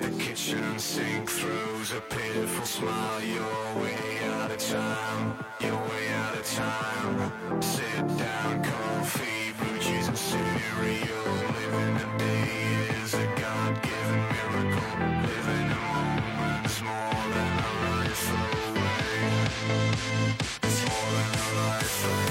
The kitchen sink throws a pitiful smile. You're way out of time, you're way out of time. Sit down, coffee, blue and cereal. Living is a God-given miracle. Living more than a life away. It's more than a life away.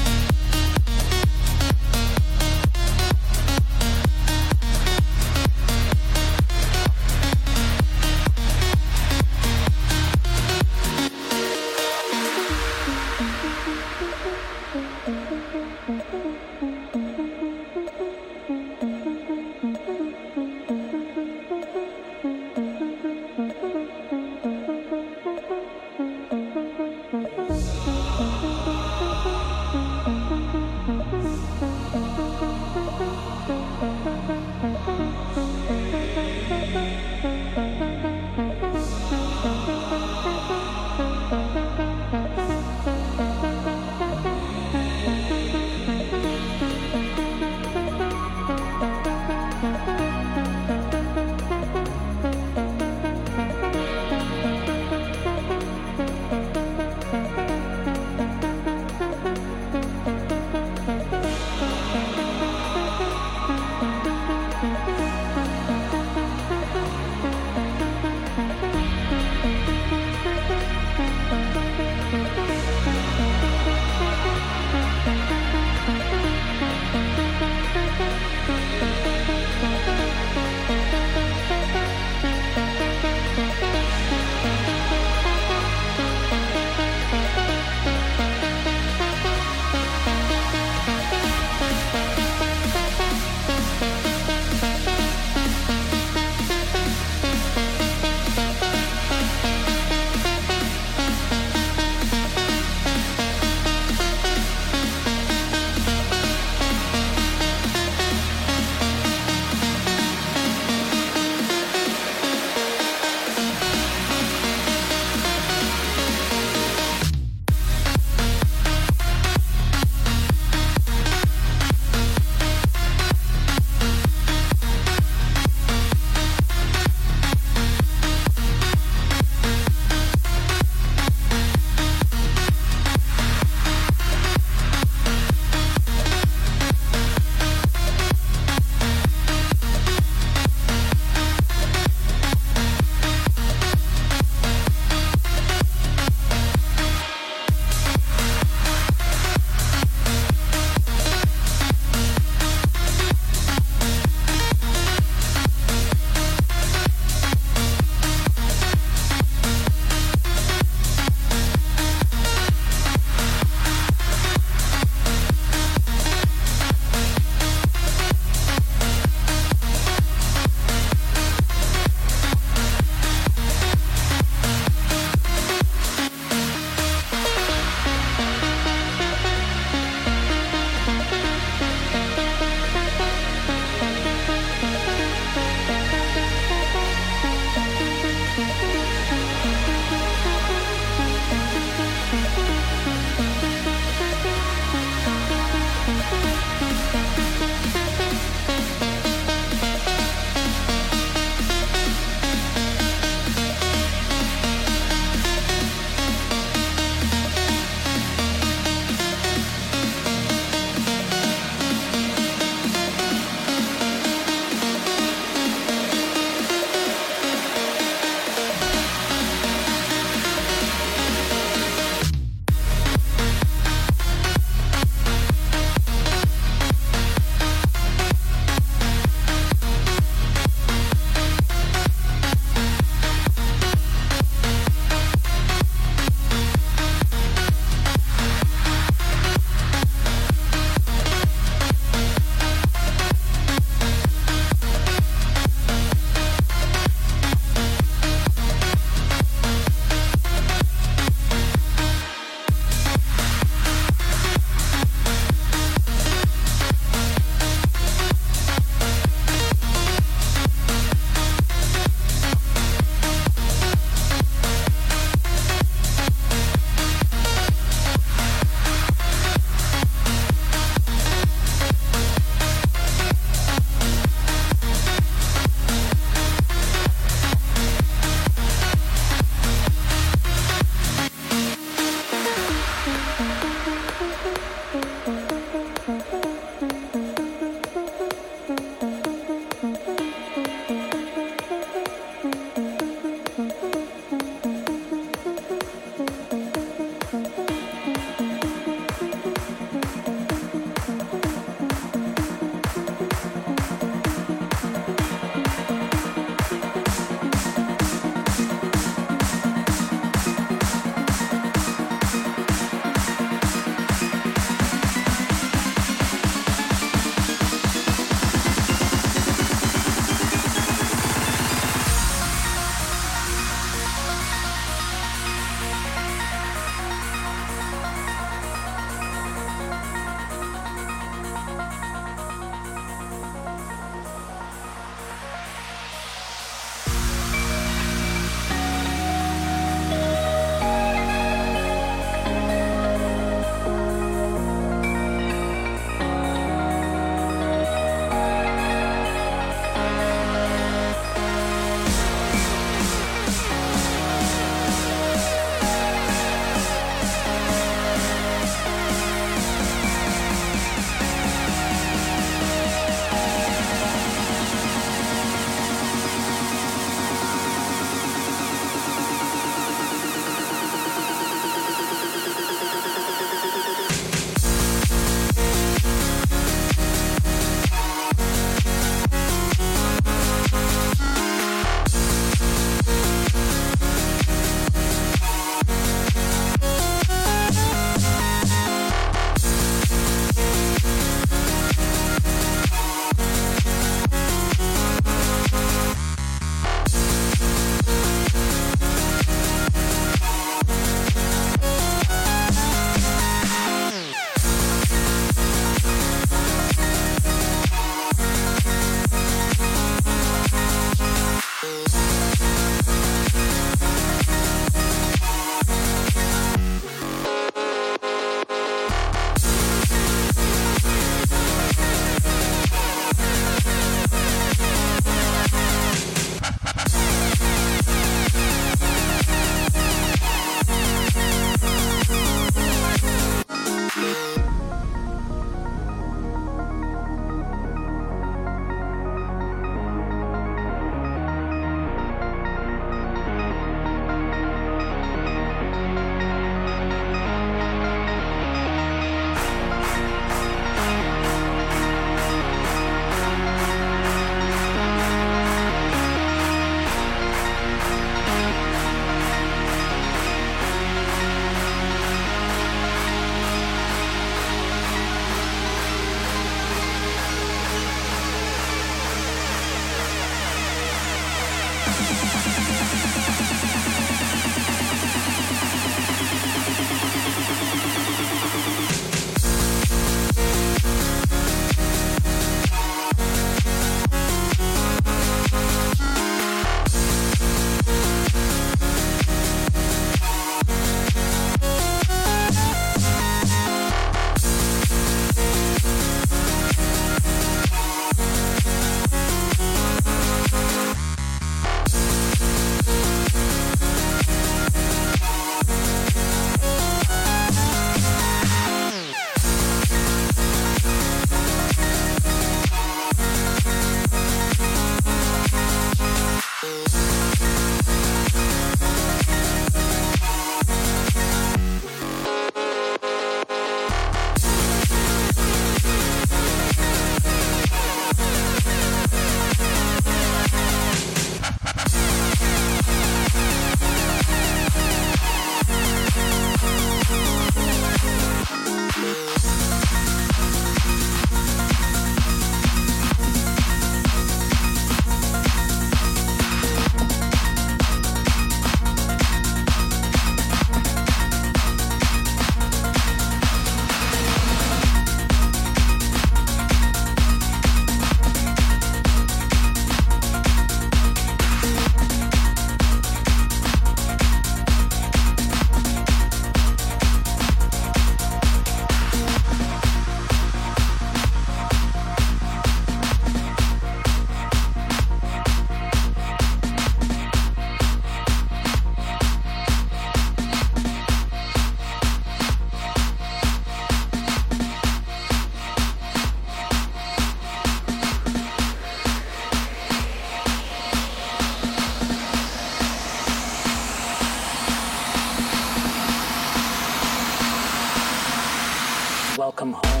come home.